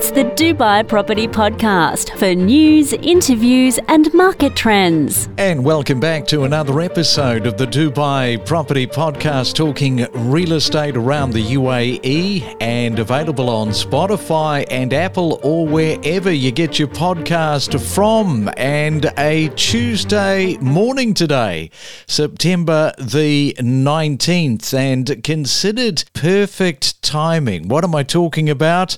It's the Dubai Property Podcast for news, interviews, and market trends. And welcome back to another episode of the Dubai Property Podcast, talking real estate around the UAE and available on Spotify and Apple or wherever you get your podcast from. And a Tuesday morning today, September the 19th, and considered perfect timing. What am I talking about?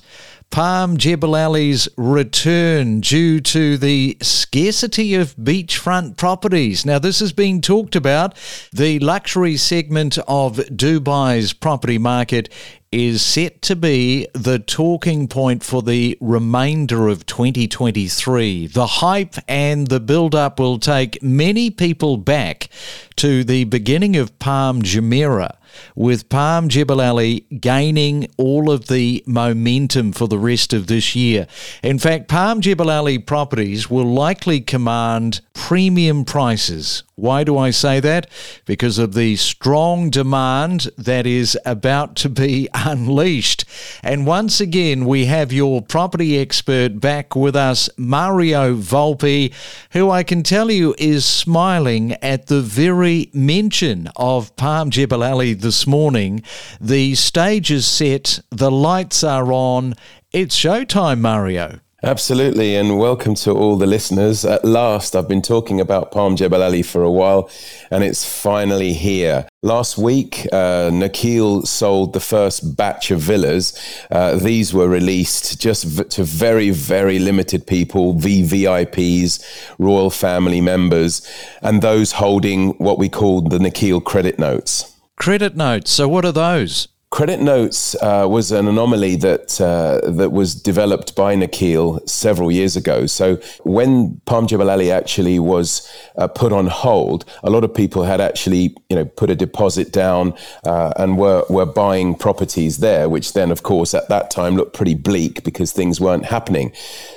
Palm Jebel Ali's return due to the scarcity of beachfront properties. Now, this has been talked about. The luxury segment of Dubai's property market is set to be the talking point for the remainder of 2023. The hype and the build up will take many people back to the beginning of Palm Jumeirah with Palm Jebel Ali gaining all of the momentum for the rest of this year. In fact, Palm Jebel properties will likely command premium prices. Why do I say that? Because of the strong demand that is about to be unleashed. And once again, we have your property expert back with us, Mario Volpi, who I can tell you is smiling at the very mention of Palm Jebel this morning. The stage is set, the lights are on. It's showtime, Mario. Absolutely, and welcome to all the listeners. At last, I've been talking about Palm Jebel Ali for a while, and it's finally here. Last week, uh, Nakheel sold the first batch of villas. Uh, these were released just v- to very, very limited people, VVIPs, royal family members, and those holding what we call the Nakheel credit notes. Credit notes. So, what are those? Credit notes uh, was an anomaly that uh, that was developed by Nakheel several years ago. So when Palm Jebel Ali actually was uh, put on hold, a lot of people had actually you know put a deposit down uh, and were were buying properties there, which then of course at that time looked pretty bleak because things weren't happening.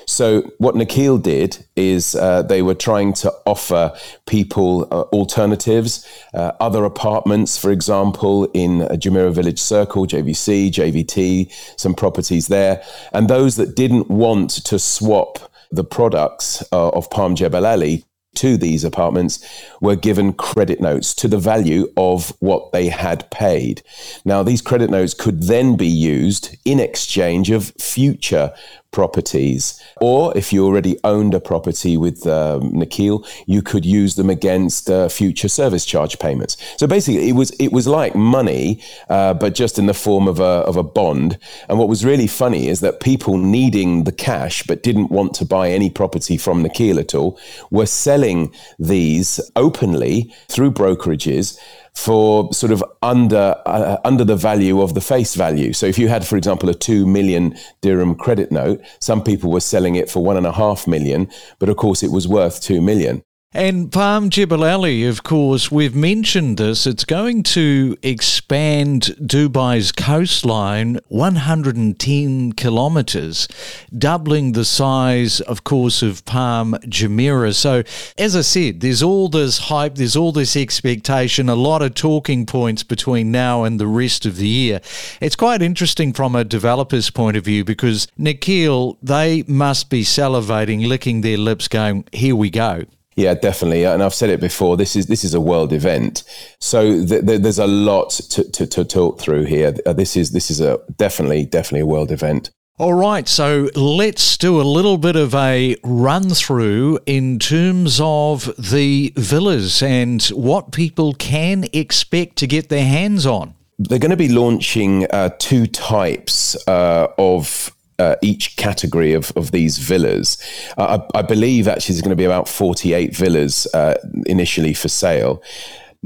So what Nakheel did is uh, they were trying to offer people uh, alternatives, other apartments, for example, in Jumeirah Village Circle Circle, JVC, JVT, some properties there. And those that didn't want to swap the products uh, of Palm Jebel Ali to these apartments were given credit notes to the value of what they had paid. Now, these credit notes could then be used in exchange of future properties. Or if you already owned a property with um, Nakheel, you could use them against uh, future service charge payments. So basically, it was it was like money, uh, but just in the form of a of a bond. And what was really funny is that people needing the cash but didn't want to buy any property from Nakheel at all were selling these openly through brokerages for sort of under uh, under the value of the face value. So if you had, for example, a two million dirham credit note, some people were selling it for one and a half million, but of course it was worth two million. And Palm Jebel Ali, of course, we've mentioned this. It's going to expand Dubai's coastline 110 kilometres, doubling the size, of course, of Palm Jumeirah. So, as I said, there's all this hype, there's all this expectation, a lot of talking points between now and the rest of the year. It's quite interesting from a developer's point of view because Nakheel, they must be salivating, licking their lips, going, here we go. Yeah, definitely, and I've said it before. This is this is a world event, so th- th- there's a lot to, to, to, talk through here. Uh, this is this is a definitely definitely a world event. All right, so let's do a little bit of a run through in terms of the villas and what people can expect to get their hands on. They're going to be launching uh, two types uh, of uh, each category of, of these villas. Uh, I, I, believe actually there's going to be about 48 villas uh, initially for sale.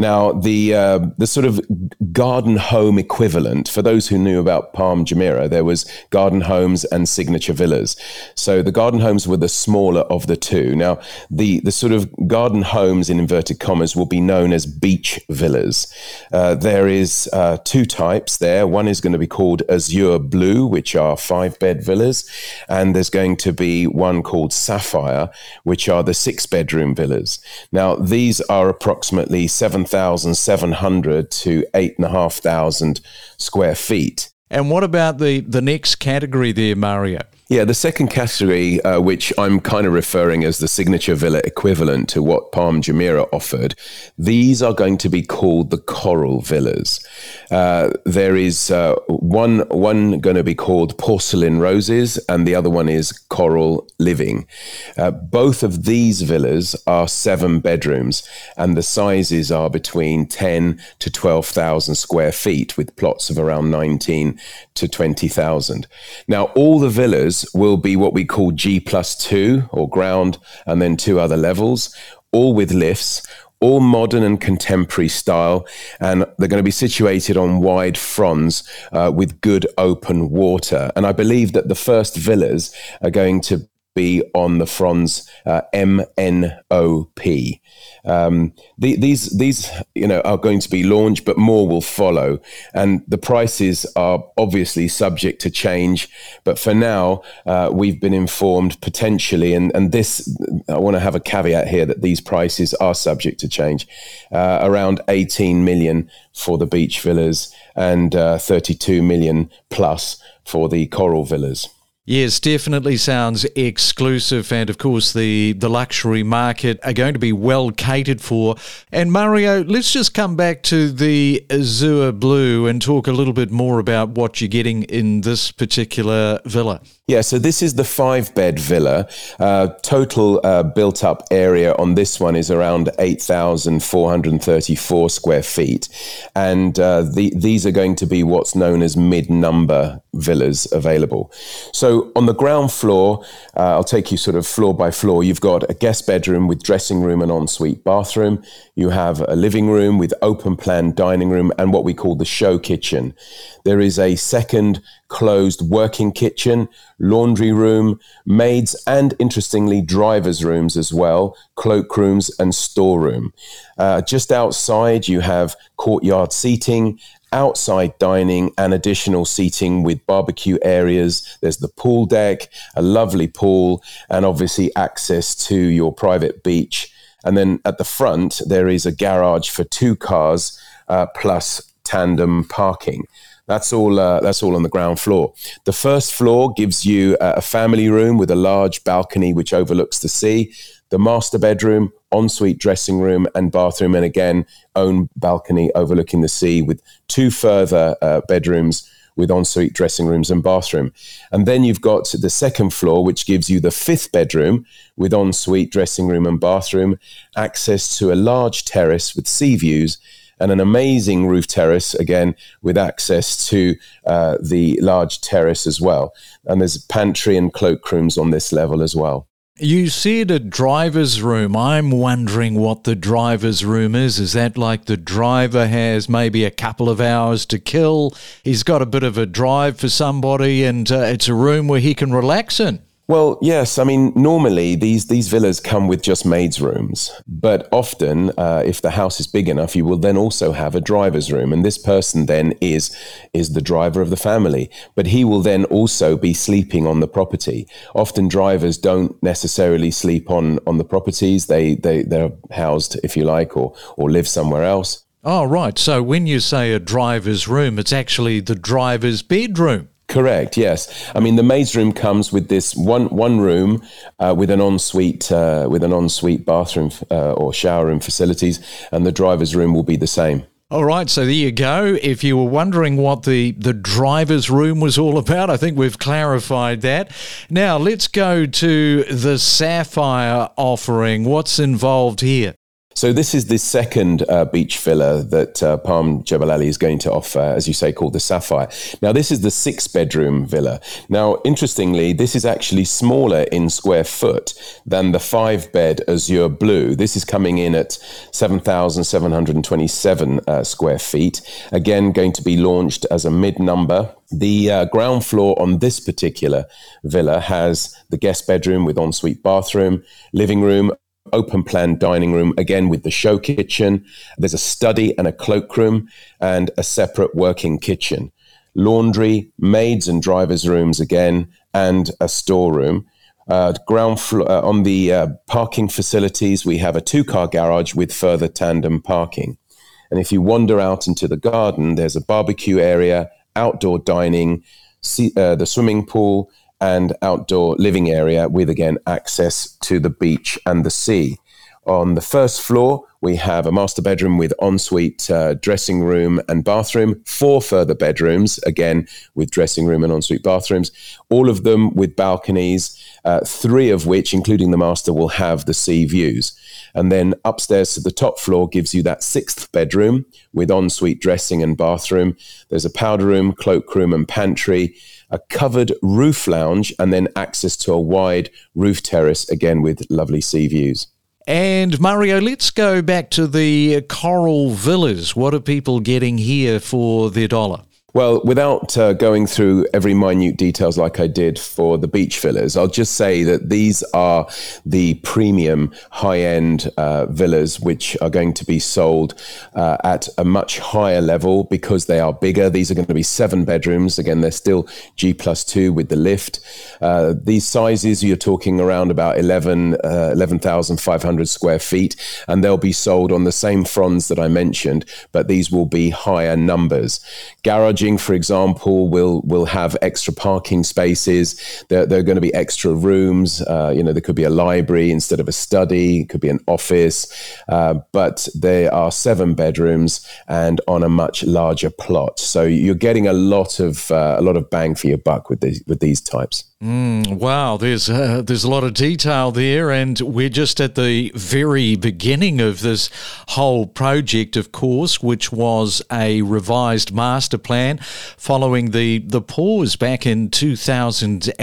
Now, the uh, the sort of garden home equivalent for those who knew about Palm Jumeirah, there was garden homes and signature villas. So the garden homes were the smaller of the two. Now, the the sort of garden homes in inverted commas will be known as beach villas. Uh, there is uh, two types there. One is going to be called Azure Blue, which are five bed villas, and there's going to be one called Sapphire, which are the six bedroom villas. Now, these are approximately seven 7,700 to 8,500 square feet. And what about the, the next category there, Mario? Yeah, the second category, uh, which I'm kind of referring as the signature villa equivalent to what Palm Jumeirah offered, these are going to be called the coral villas. Uh, there is uh, one one going to be called porcelain roses, and the other one is coral living. Uh, both of these villas are seven bedrooms, and the sizes are between ten to twelve thousand square feet, with plots of around nineteen to twenty thousand. Now, all the villas will be what we call G plus two or ground, and then two other levels, all with lifts, all modern and contemporary style, and they're going to be situated on wide fronts uh, with good open water. And I believe that the first villas are going to be on the fronts uh, MNOP. Um, the, these these you know are going to be launched, but more will follow, and the prices are obviously subject to change. But for now, uh, we've been informed potentially, and and this I want to have a caveat here that these prices are subject to change. Uh, around 18 million for the beach villas and uh, 32 million plus for the coral villas. Yes, definitely sounds exclusive, and of course the the luxury market are going to be well catered for. And Mario, let's just come back to the Azure Blue and talk a little bit more about what you're getting in this particular villa. Yeah, so this is the five bed villa. Uh, total uh, built up area on this one is around 8,434 square feet. And uh, the, these are going to be what's known as mid number villas available. So on the ground floor, uh, I'll take you sort of floor by floor. You've got a guest bedroom with dressing room and ensuite bathroom. You have a living room with open plan dining room and what we call the show kitchen. There is a second closed working kitchen, laundry room, maids, and interestingly, drivers' rooms as well, cloakrooms, and storeroom. Uh, just outside, you have courtyard seating, outside dining, and additional seating with barbecue areas. There's the pool deck, a lovely pool, and obviously access to your private beach. And then at the front, there is a garage for two cars uh, plus tandem parking. That's all. Uh, that's all on the ground floor. The first floor gives you a family room with a large balcony which overlooks the sea. The master bedroom, ensuite dressing room, and bathroom, and again own balcony overlooking the sea with two further uh, bedrooms with ensuite dressing rooms and bathroom. And then you've got the second floor, which gives you the fifth bedroom with ensuite dressing room and bathroom, access to a large terrace with sea views and an amazing roof terrace, again, with access to uh, the large terrace as well. And there's pantry and cloakrooms on this level as well. You said a driver's room. I'm wondering what the driver's room is. Is that like the driver has maybe a couple of hours to kill? He's got a bit of a drive for somebody, and uh, it's a room where he can relax in. Well, yes. I mean, normally these these villas come with just maids' rooms, but often, uh, if the house is big enough, you will then also have a driver's room, and this person then is is the driver of the family, but he will then also be sleeping on the property. Often, drivers don't necessarily sleep on on the properties; they they they're housed, if you like, or or live somewhere else. Oh, right. So when you say a driver's room, it's actually the driver's bedroom. Correct. Yes. I mean, the maid's room comes with this one one room uh, with an ensuite uh, with an ensuite bathroom uh, or shower room facilities, and the driver's room will be the same. All right, so there you go. If you were wondering what the, the driver's room was all about, I think we've clarified that. Now, let's go to the Sapphire offering. What's involved here? So this is the second uh, beach villa that uh, Palm Jebel Ali is going to offer, as you say, called the Sapphire. Now this is the six-bedroom villa. Now, interestingly, this is actually smaller in square foot than the five-bed Azure Blue. This is coming in at seven thousand seven hundred twenty-seven uh, square feet. Again, going to be launched as a mid-number the uh, ground floor on this particular villa has the guest bedroom with ensuite bathroom, living room, open plan dining room, again with the show kitchen. There's a study and a cloakroom and a separate working kitchen. Laundry, maids and drivers' rooms again, and a storeroom. Uh, ground floor uh, on the uh, parking facilities, we have a two car garage with further tandem parking. And if you wander out into the garden, there's a barbecue area, outdoor dining, see, uh, the swimming pool, and outdoor living area with again access to the beach and the sea. On the first floor, we have a master bedroom with ensuite uh, dressing room and bathroom, four further bedrooms, again with dressing room and ensuite bathrooms, all of them with balconies, uh, three of which, including the master, will have the sea views. And then upstairs to the top floor gives you that sixth bedroom with ensuite dressing and bathroom. There's a powder room, cloakroom, and pantry, a covered roof lounge, and then access to a wide roof terrace, again with lovely sea views. And Mario, let's go back to the Coral Villas. What are people getting here for their dollar? Well, without uh, going through every minute details like I did for the beach villas, I'll just say that these are the premium high end uh, villas which are going to be sold uh, at a much higher level because they are bigger. These are going to be seven bedrooms. Again, they're still G plus two with the lift. Uh, these sizes, you're talking around about 11, uh, 11,500 square feet, and they'll be sold on the same fronts that I mentioned, but these will be higher numbers. Garage for example, will will have extra parking spaces. There, there are going to be extra rooms. Uh, you know, there could be a library instead of a study. It could be an office. Uh, but there are seven bedrooms and on a much larger plot. So you're getting a lot of uh, a lot of bang for your buck with these with these types. Mm, wow, there's uh, there's a lot of detail there, and we're just at the very beginning of this whole project, of course, which was a revised master plan following the the pause back in 2008.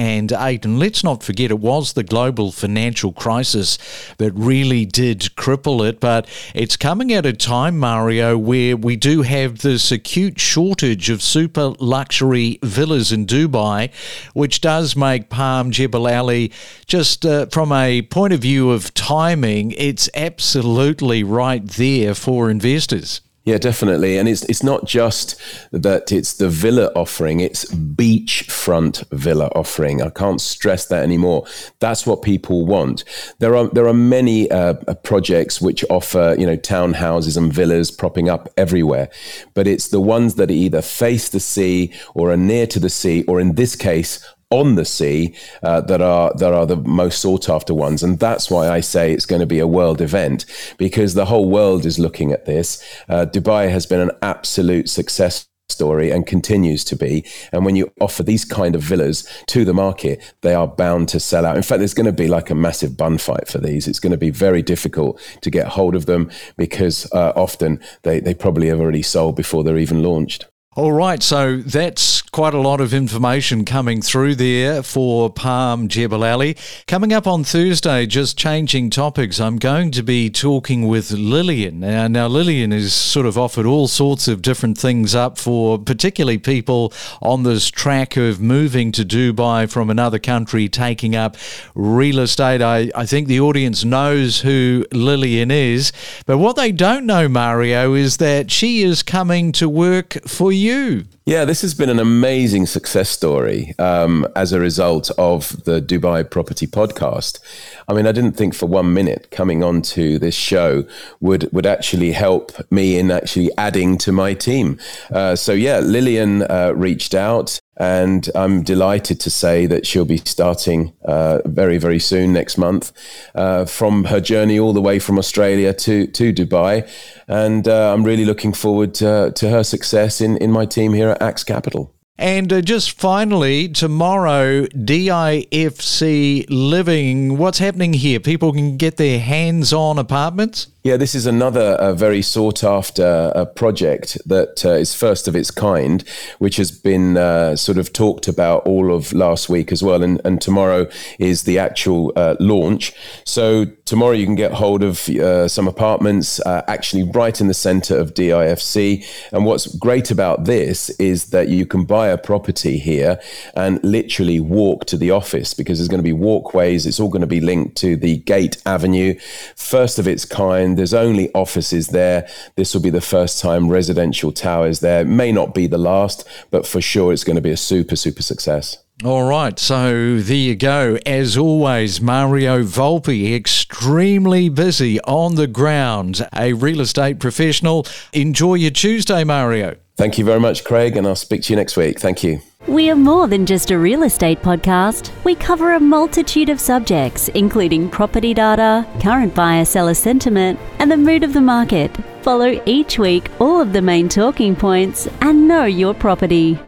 And let's not forget, it was the global financial crisis that really did cripple it. But it's coming at a time, Mario, where we do have this acute shortage of super luxury villas in Dubai, which does make Palm Jebel Ali, just uh, from a point of view of timing, it's absolutely right there for investors. Yeah, definitely. And it's it's not just that it's the villa offering, it's beachfront villa offering. I can't stress that anymore. That's what people want. There are there are many uh, projects which offer, you know, townhouses and villas propping up everywhere. But it's the ones that either face the sea or are near to the sea or in this case on the sea uh, that are that are the most sought after ones. And that's why I say it's going to be a world event because the whole world is looking at this. Uh, Dubai has been an absolute success story and continues to be. And when you offer these kind of villas to the market they are bound to sell out. In fact there's going to be like a massive bun fight for these. It's going to be very difficult to get hold of them because uh, often they, they probably have already sold before they're even launched all right, so that's quite a lot of information coming through there for Palm Jebel Ali. Coming up on Thursday, just changing topics, I'm going to be talking with Lillian. Now, now Lillian has sort of offered all sorts of different things up for particularly people on this track of moving to Dubai from another country, taking up real estate. I, I think the audience knows who Lillian is, but what they don't know, Mario, is that she is coming to work for you you? Yeah, this has been an amazing success story um, as a result of the Dubai Property Podcast. I mean, I didn't think for one minute coming onto this show would would actually help me in actually adding to my team. Uh, so yeah, Lillian uh, reached out. And I'm delighted to say that she'll be starting uh, very, very soon next month uh, from her journey all the way from Australia to, to Dubai. And uh, I'm really looking forward to, to her success in, in my team here AX Capital. And uh, just finally, tomorrow, DIFC Living. What's happening here? People can get their hands on apartments? Yeah, this is another uh, very sought after uh, project that uh, is first of its kind, which has been uh, sort of talked about all of last week as well. And, and tomorrow is the actual uh, launch. So, tomorrow you can get hold of uh, some apartments actually right in the center of DIFC. And what's great about this is that you can buy a property here and literally walk to the office because there's going to be walkways, it's all going to be linked to the Gate Avenue, first of its kind there's only offices there. This will be the first time residential towers there. May not be the last, but for sure it's going to be a super, super success. All right, so there you go. As always, Mario Volpi, extremely busy on the ground, a real estate professional. Enjoy your Tuesday, Mario. Thank you very much, Craig, and I'll speak to you next week. Thank you. We are more than just a real estate podcast. We cover a multitude of subjects, including property data, current buyer seller sentiment, and the mood of the market. Follow each week all of the main talking points and know your property.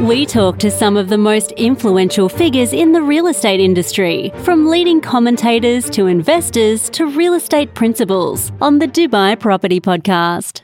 We talk to some of the most influential figures in the real estate industry, from leading commentators to investors to real estate principals on the Dubai Property Podcast.